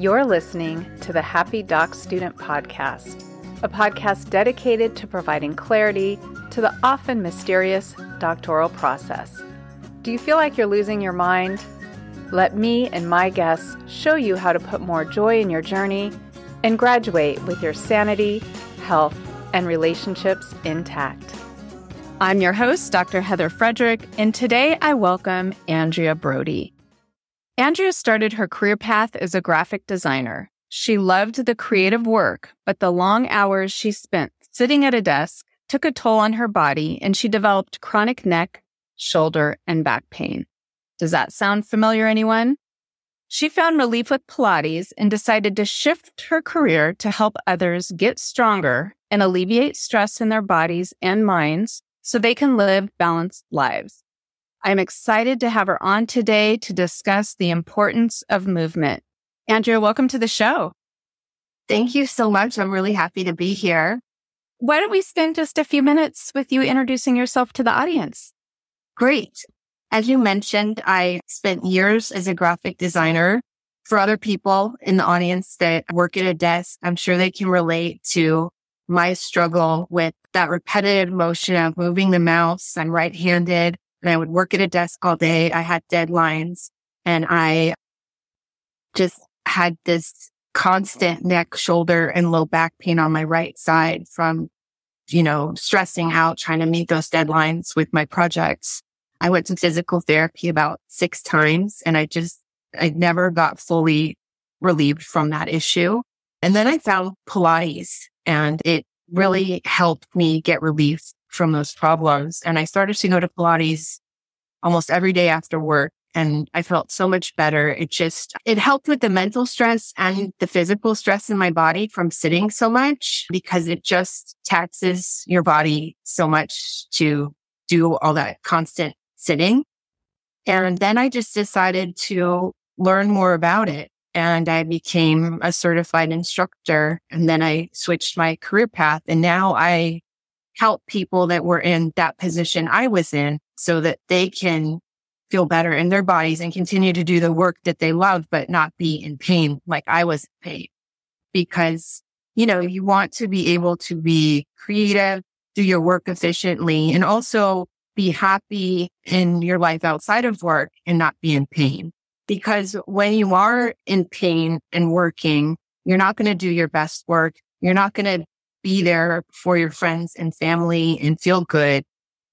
You're listening to the Happy Doc Student Podcast, a podcast dedicated to providing clarity to the often mysterious doctoral process. Do you feel like you're losing your mind? Let me and my guests show you how to put more joy in your journey and graduate with your sanity, health, and relationships intact. I'm your host, Dr. Heather Frederick, and today I welcome Andrea Brody. Andrea started her career path as a graphic designer. She loved the creative work, but the long hours she spent sitting at a desk took a toll on her body, and she developed chronic neck, shoulder, and back pain. Does that sound familiar, anyone? She found relief with Pilates and decided to shift her career to help others get stronger and alleviate stress in their bodies and minds so they can live balanced lives. I'm excited to have her on today to discuss the importance of movement. Andrea, welcome to the show. Thank you so much. I'm really happy to be here. Why don't we spend just a few minutes with you introducing yourself to the audience? Great. As you mentioned, I spent years as a graphic designer. For other people in the audience that work at a desk, I'm sure they can relate to my struggle with that repetitive motion of moving the mouse. I'm right handed and I would work at a desk all day. I had deadlines and I just had this constant neck, shoulder and low back pain on my right side from, you know, stressing out, trying to meet those deadlines with my projects. I went to physical therapy about six times and I just, I never got fully relieved from that issue. And then I found Pilates and it really helped me get relief from those problems. And I started to go to Pilates almost every day after work and I felt so much better. It just, it helped with the mental stress and the physical stress in my body from sitting so much because it just taxes your body so much to do all that constant sitting. And then I just decided to learn more about it. And I became a certified instructor. And then I switched my career path. And now I help people that were in that position I was in so that they can feel better in their bodies and continue to do the work that they love, but not be in pain like I was in pain. Because, you know, you want to be able to be creative, do your work efficiently, and also be happy in your life outside of work and not be in pain. Because when you are in pain and working, you're not going to do your best work. You're not going to be there for your friends and family and feel good.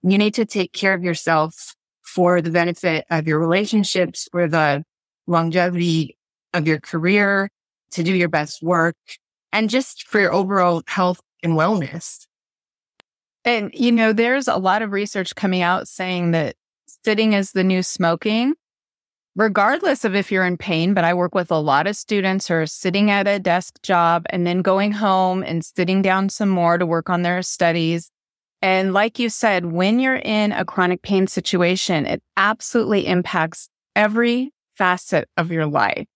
You need to take care of yourself for the benefit of your relationships, for the longevity of your career, to do your best work, and just for your overall health and wellness. And, you know, there's a lot of research coming out saying that sitting is the new smoking, regardless of if you're in pain. But I work with a lot of students who are sitting at a desk job and then going home and sitting down some more to work on their studies. And like you said, when you're in a chronic pain situation, it absolutely impacts every facet of your life.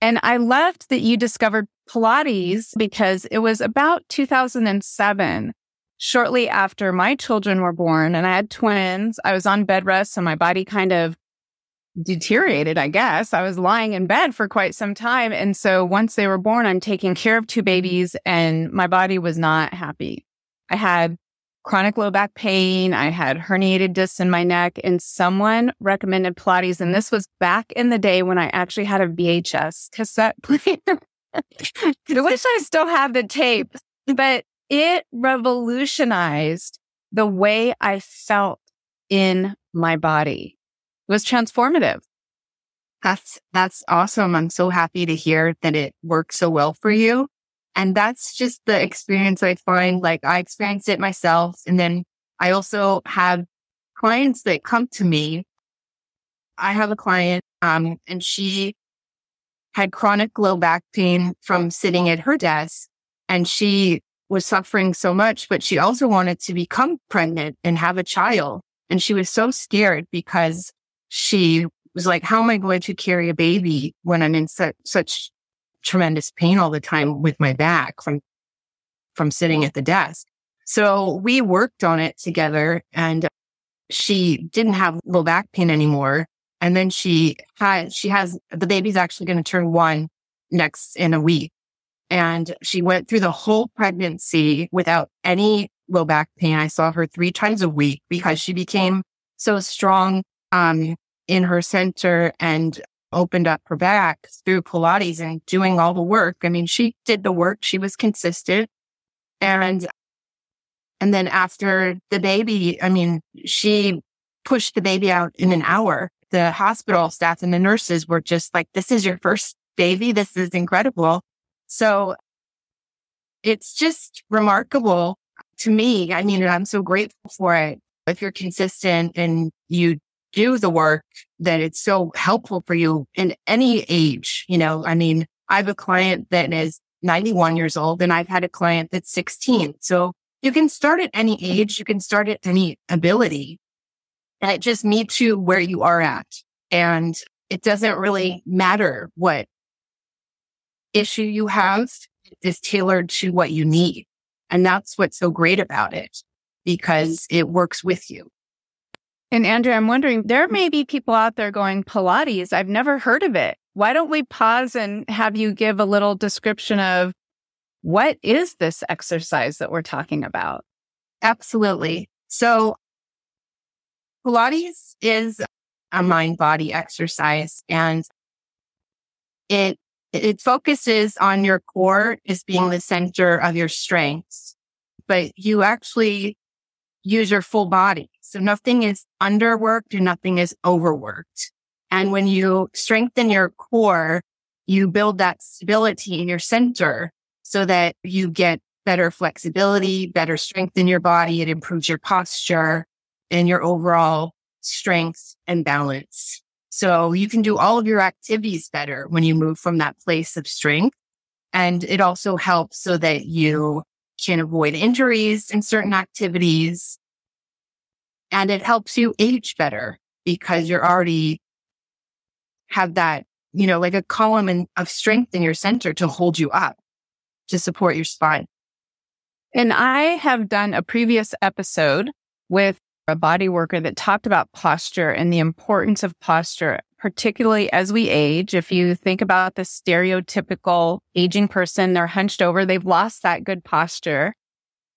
And I loved that you discovered Pilates because it was about 2007 shortly after my children were born and I had twins, I was on bed rest, so my body kind of deteriorated, I guess. I was lying in bed for quite some time. And so once they were born, I'm taking care of two babies and my body was not happy. I had chronic low back pain. I had herniated discs in my neck and someone recommended Pilates. And this was back in the day when I actually had a VHS cassette player. I wish I still had the tape, but it revolutionized the way I felt in my body. Was transformative. That's, that's awesome. I'm so happy to hear that it worked so well for you. And that's just the experience I find. Like I experienced it myself. And then I also have clients that come to me. I have a client, um, and she had chronic low back pain from sitting at her desk and she was suffering so much, but she also wanted to become pregnant and have a child. And she was so scared because she was like, how am I going to carry a baby when I'm in such, such tremendous pain all the time with my back from, from sitting at the desk? So we worked on it together and she didn't have low back pain anymore. And then she had, she has, the baby's actually going to turn one next in a week. And she went through the whole pregnancy without any low back pain. I saw her three times a week because she became so strong um, in her center and opened up her back through Pilates and doing all the work. I mean, she did the work. She was consistent. And, and then after the baby, I mean, she pushed the baby out in an hour. The hospital staff and the nurses were just like, this is your first baby. This is incredible. So it's just remarkable to me. I mean, I'm so grateful for it. If you're consistent and you do the work, that it's so helpful for you in any age. You know, I mean, I have a client that is 91 years old and I've had a client that's 16. So you can start at any age. You can start at any ability. And it just meets you where you are at. And it doesn't really matter what issue you have is tailored to what you need. And that's what's so great about it because it works with you. And Andrea, I'm wondering, there may be people out there going, Pilates, I've never heard of it. Why don't we pause and have you give a little description of what is this exercise that we're talking about? Absolutely. So Pilates is a mind body exercise and it it focuses on your core as being the center of your strengths, but you actually use your full body. So nothing is underworked and nothing is overworked. And when you strengthen your core, you build that stability in your center so that you get better flexibility, better strength in your body. It improves your posture and your overall strength and balance. So you can do all of your activities better when you move from that place of strength. And it also helps so that you can avoid injuries in certain activities. And it helps you age better because you're already have that, you know, like a column in, of strength in your center to hold you up to support your spine. And I have done a previous episode with a body worker that talked about posture and the importance of posture, particularly as we age. If you think about the stereotypical aging person, they're hunched over, they've lost that good posture.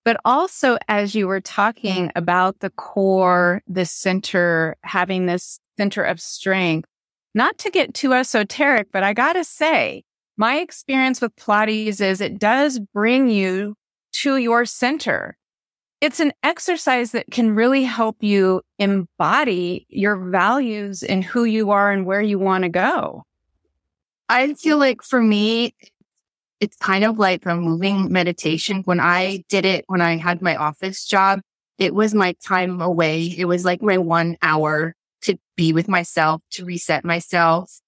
But also, as you were talking about the core, the center, having this center of strength, not to get too esoteric, but I gotta say, my experience with Pilates is it does bring you to your center it's an exercise that can really help you embody your values and who you are and where you want to go. I feel like for me, it's kind of like a moving meditation. When I did it, when I had my office job, it was my time away. It was like my one hour to be with myself, to reset myself.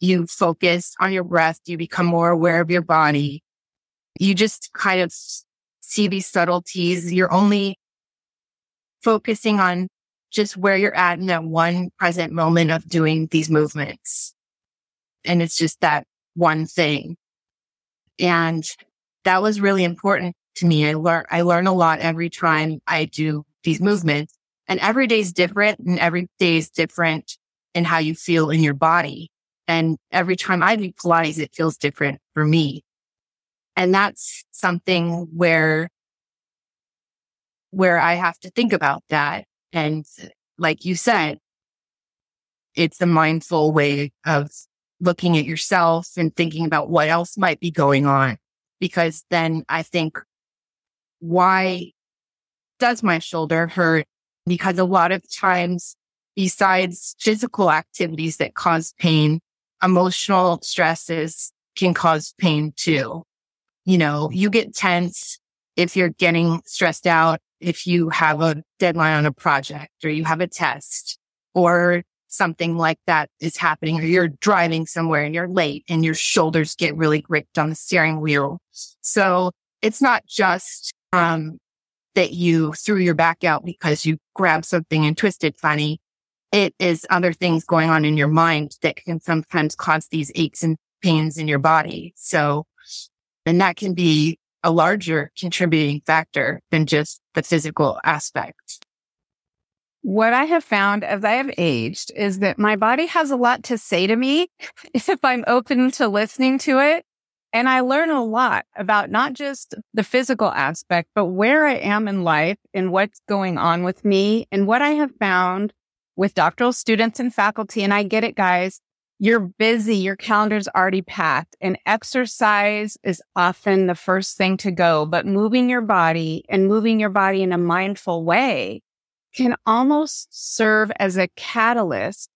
You focus on your breath. You become more aware of your body. You just kind of see these subtleties. You're only focusing on just where you're at in that one present moment of doing these movements. And it's just that one thing. And that was really important to me. I learn, I learn a lot every time I do these movements and every day is different and every day is different in how you feel in your body. And every time I do Pilates, it feels different for me. And that's something where, where I have to think about that. And like you said, it's a mindful way of looking at yourself and thinking about what else might be going on. Because then I think, why does my shoulder hurt? Because a lot of times, besides physical activities that cause pain, emotional stresses can cause pain too you know, you get tense if you're getting stressed out, if you have a deadline on a project or you have a test or something like that is happening or you're driving somewhere and you're late and your shoulders get really gripped on the steering wheel. So it's not just, um, that you threw your back out because you grabbed something and twisted funny. It is other things going on in your mind that can sometimes cause these aches and pains in your body. So and that can be a larger contributing factor than just the physical aspect. what I have found as I have aged is that my body has a lot to say to me if I'm open to listening to it. And I learn a lot about not just the physical aspect, but where I am in life and what's going on with me and what I have found with doctoral students and faculty. And I get it, guys. You're busy. Your calendar's already packed and exercise is often the first thing to go, but moving your body and moving your body in a mindful way can almost serve as a catalyst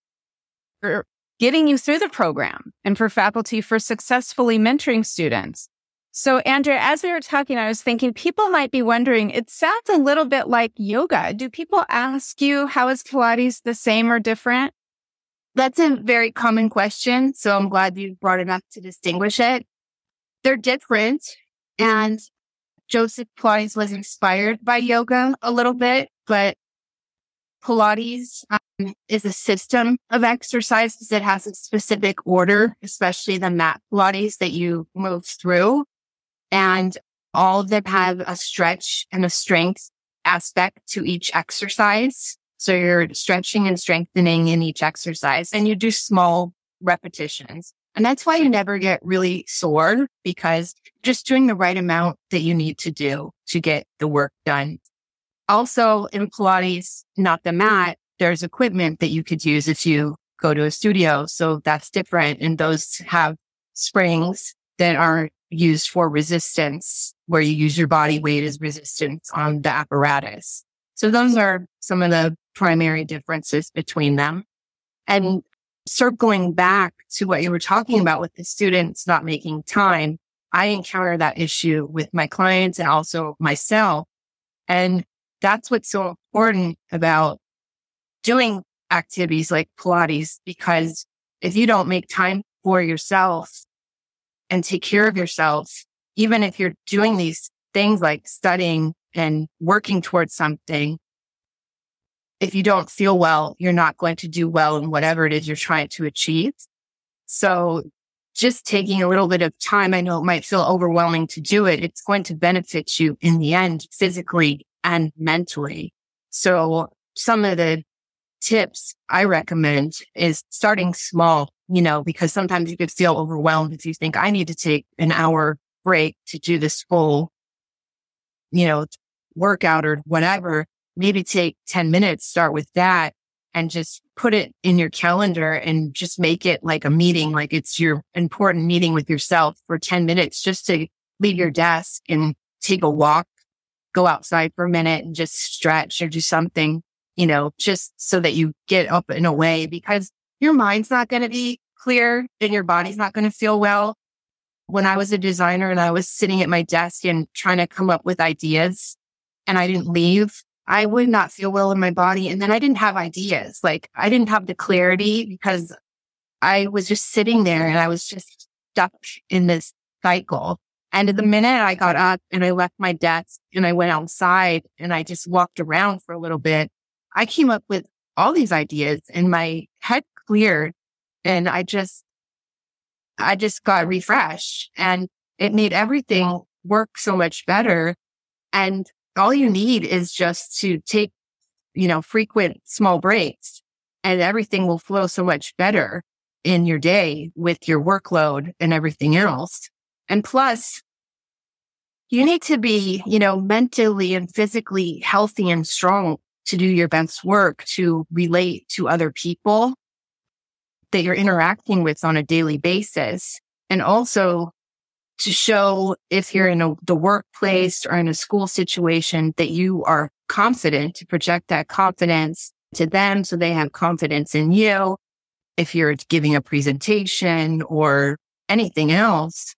for getting you through the program and for faculty for successfully mentoring students. So, Andrea, as we were talking, I was thinking people might be wondering, it sounds a little bit like yoga. Do people ask you, how is Pilates the same or different? That's a very common question. So I'm glad you brought it up to distinguish it. They're different. And Joseph Pilates was inspired by yoga a little bit, but Pilates um, is a system of exercises that has a specific order, especially the mat Pilates that you move through. And all of them have a stretch and a strength aspect to each exercise. So you're stretching and strengthening in each exercise and you do small repetitions. And that's why you never get really sore because just doing the right amount that you need to do to get the work done also in Pilates, not the mat, there's equipment that you could use if you go to a studio. So that's different. And those have springs that are used for resistance, where you use your body weight as resistance on the apparatus. So those are some of the primary differences between them. And mm-hmm. circling back to what you were talking mm-hmm. about with the students not making time, I encounter that issue with my clients and also myself. And that's what's so important about doing activities like Pilates, because if you don't make time for yourself and take care of yourself, even if you're doing these things like studying and working towards something, if you don't feel well, you're not going to do well in whatever it is you're trying to achieve. So just taking a little bit of time, I know it might feel overwhelming to do it. It's going to benefit you in the end, physically and mentally. So some of the tips I recommend is starting small, you know, because sometimes you could feel overwhelmed if you think I need to take an hour break to do this full, you know, workout or whatever. Maybe take 10 minutes, start with that and just put it in your calendar and just make it like a meeting, like it's your important meeting with yourself for 10 minutes just to leave your desk and take a walk go outside for a minute and just stretch or do something, you know, just so that you get up and away because your mind's not going to be clear and your body's not going to feel well. When I was a designer and I was sitting at my desk and trying to come up with ideas and I didn't leave, I would not feel well in my body. And then I didn't have ideas. Like I didn't have the clarity because I was just sitting there and I was just stuck in this cycle. And the minute I got up and I left my desk and I went outside and I just walked around for a little bit, I came up with all these ideas and my head cleared and I just, I just got refreshed and it made everything work so much better. And all you need is just to take, you know, frequent small breaks and everything will flow so much better in your day with your workload and everything else. And plus, you need to be, you know, mentally and physically healthy and strong to do your best work, to relate to other people that you're interacting with on a daily basis. And also to show if you're in a, the workplace or in a school situation that you are confident to project that confidence to them so they have confidence in you. If you're giving a presentation or anything else,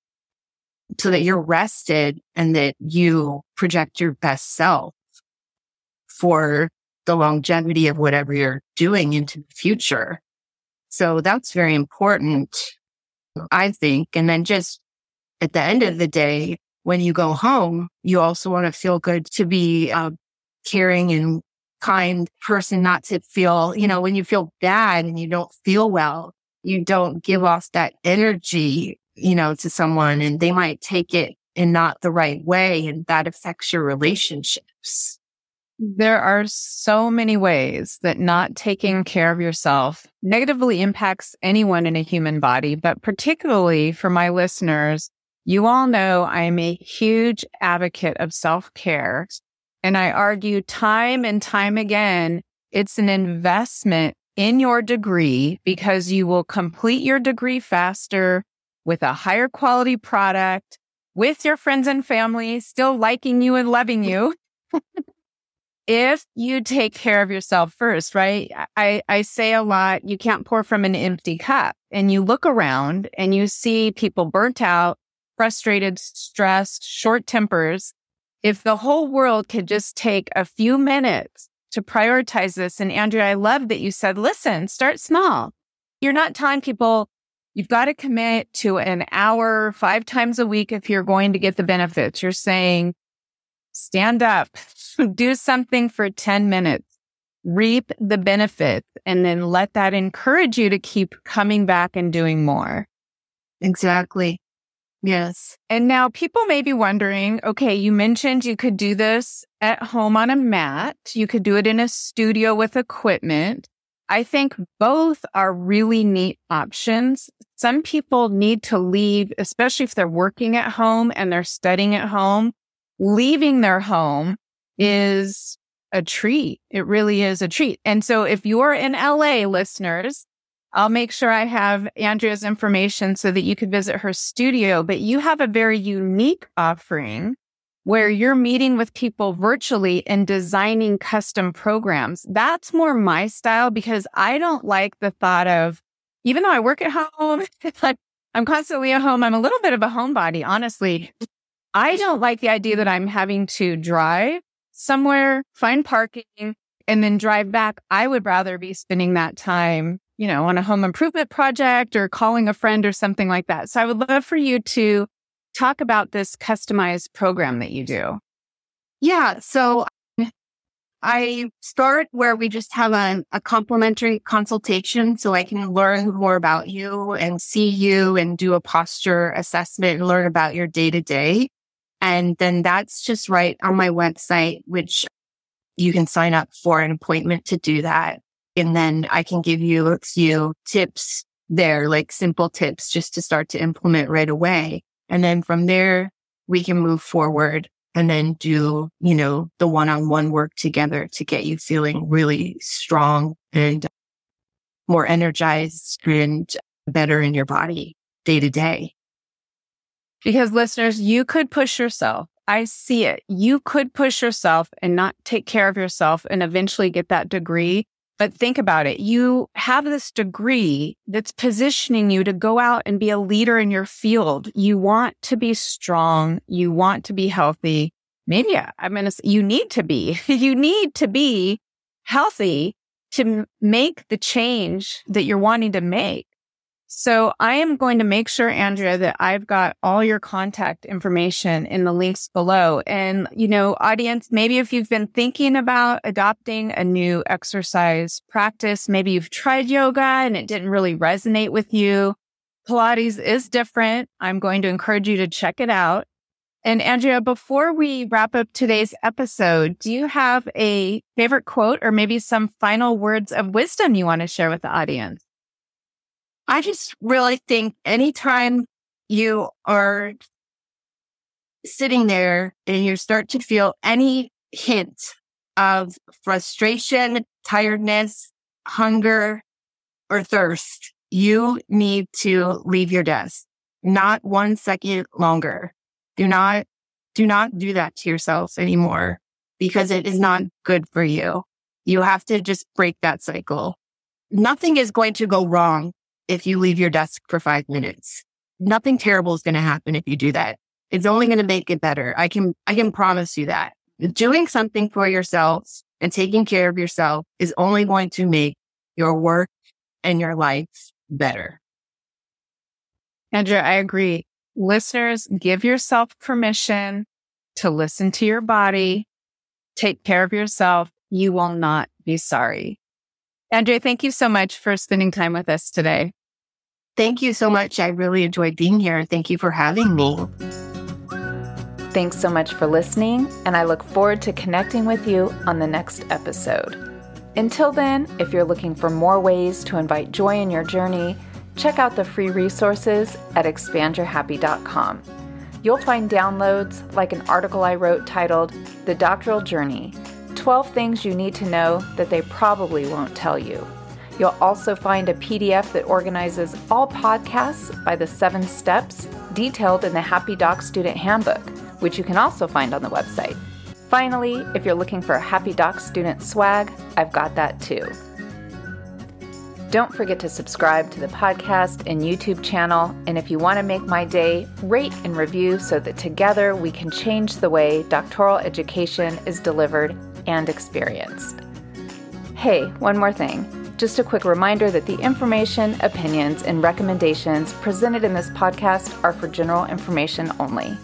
so that you're rested and that you project your best self for the longevity of whatever you're doing into the future. So that's very important, I think. And then just at the end of the day, when you go home, you also want to feel good to be a caring and kind person, not to feel, you know, when you feel bad and you don't feel well, you don't give off that energy you know, to someone and they might take it in not the right way and that affects your relationships. There are so many ways that not taking care of yourself negatively impacts anyone in a human body, but particularly for my listeners, you all know I am a huge advocate of self care. And I argue time and time again, it's an investment in your degree because you will complete your degree faster with a higher quality product with your friends and family still liking you and loving you. if you take care of yourself first, right? I, I say a lot, you can't pour from an empty cup and you look around and you see people burnt out, frustrated, stressed, short tempers. If the whole world could just take a few minutes to prioritize this. And Andrea, I love that you said, listen, start small. You're not telling people you've got to commit to an hour five times a week if you're going to get the benefits. You're saying, stand up, do something for 10 minutes, reap the benefits, and then let that encourage you to keep coming back and doing more. Exactly. Yes. And now people may be wondering, okay, you mentioned you could do this at home on a mat. You could do it in a studio with equipment. I think both are really neat options. Some people need to leave, especially if they're working at home and they're studying at home. Leaving their home is a treat. It really is a treat. And so if you're in LA listeners, I'll make sure I have Andrea's information so that you could visit her studio. But you have a very unique offering where you're meeting with people virtually and designing custom programs. That's more my style because I don't like the thought of, even though I work at home, I'm constantly at home. I'm a little bit of a homebody, honestly. I don't like the idea that I'm having to drive somewhere, find parking, and then drive back. I would rather be spending that time you know, on a home improvement project or calling a friend or something like that. So I would love for you to talk about this customized program that you do. Yeah. So I start where we just have a, a complimentary consultation so I can learn more about you and see you and do a posture assessment and learn about your day to day. And then that's just right on my website, which you can sign up for an appointment to do that. And then I can give you a few tips there, like simple tips just to start to implement right away. And then from there, we can move forward and then do, you know, the one on one work together to get you feeling really strong and more energized and better in your body day to day. Because listeners, you could push yourself. I see it. You could push yourself and not take care of yourself and eventually get that degree but think about it. You have this degree that's positioning you to go out and be a leader in your field. You want to be strong. You want to be healthy. Maybe I'm going to say you need to be, you need to be healthy to make the change that you're wanting to make. So I am going to make sure, Andrea, that I've got all your contact information in the links below. And, you know, audience, maybe if you've been thinking about adopting a new exercise practice, maybe you've tried yoga and it didn't really resonate with you. Pilates is different. I'm going to encourage you to check it out. And Andrea, before we wrap up today's episode, do you have a favorite quote or maybe some final words of wisdom you want to share with the audience? I just really think anytime you are sitting there and you start to feel any hint of frustration, tiredness, hunger, or thirst, you need to leave your desk. Not one second longer. Do not, do not do that to yourself anymore because it is not good for you. You have to just break that cycle. Nothing is going to go wrong if you leave your desk for five minutes. Nothing terrible is going to happen if you do that. It's only going to make it better. I can, I can promise you that. Doing something for yourselves and taking care of yourself is only going to make your work and your life better. Andrea, I agree. Listeners, give yourself permission to listen to your body, take care of yourself. You will not be sorry. Andrea, thank you so much for spending time with us today. Thank you so much. I really enjoyed being here. Thank you for having me. Thanks so much for listening, and I look forward to connecting with you on the next episode. Until then, if you're looking for more ways to invite joy in your journey, check out the free resources at expandyourhappy.com. You'll find downloads like an article I wrote titled The Doctoral Journey 12 Things You Need to Know That They Probably Won't Tell You. You'll also find a PDF that organizes all podcasts by the seven steps detailed in the Happy Doc Student Handbook, which you can also find on the website. Finally, if you're looking for a Happy Doc student swag, I've got that too. Don't forget to subscribe to the podcast and YouTube channel. And if you want to make my day, rate and review so that together we can change the way doctoral education is delivered and experienced. Hey, one more thing. Just a quick reminder that the information, opinions, and recommendations presented in this podcast are for general information only.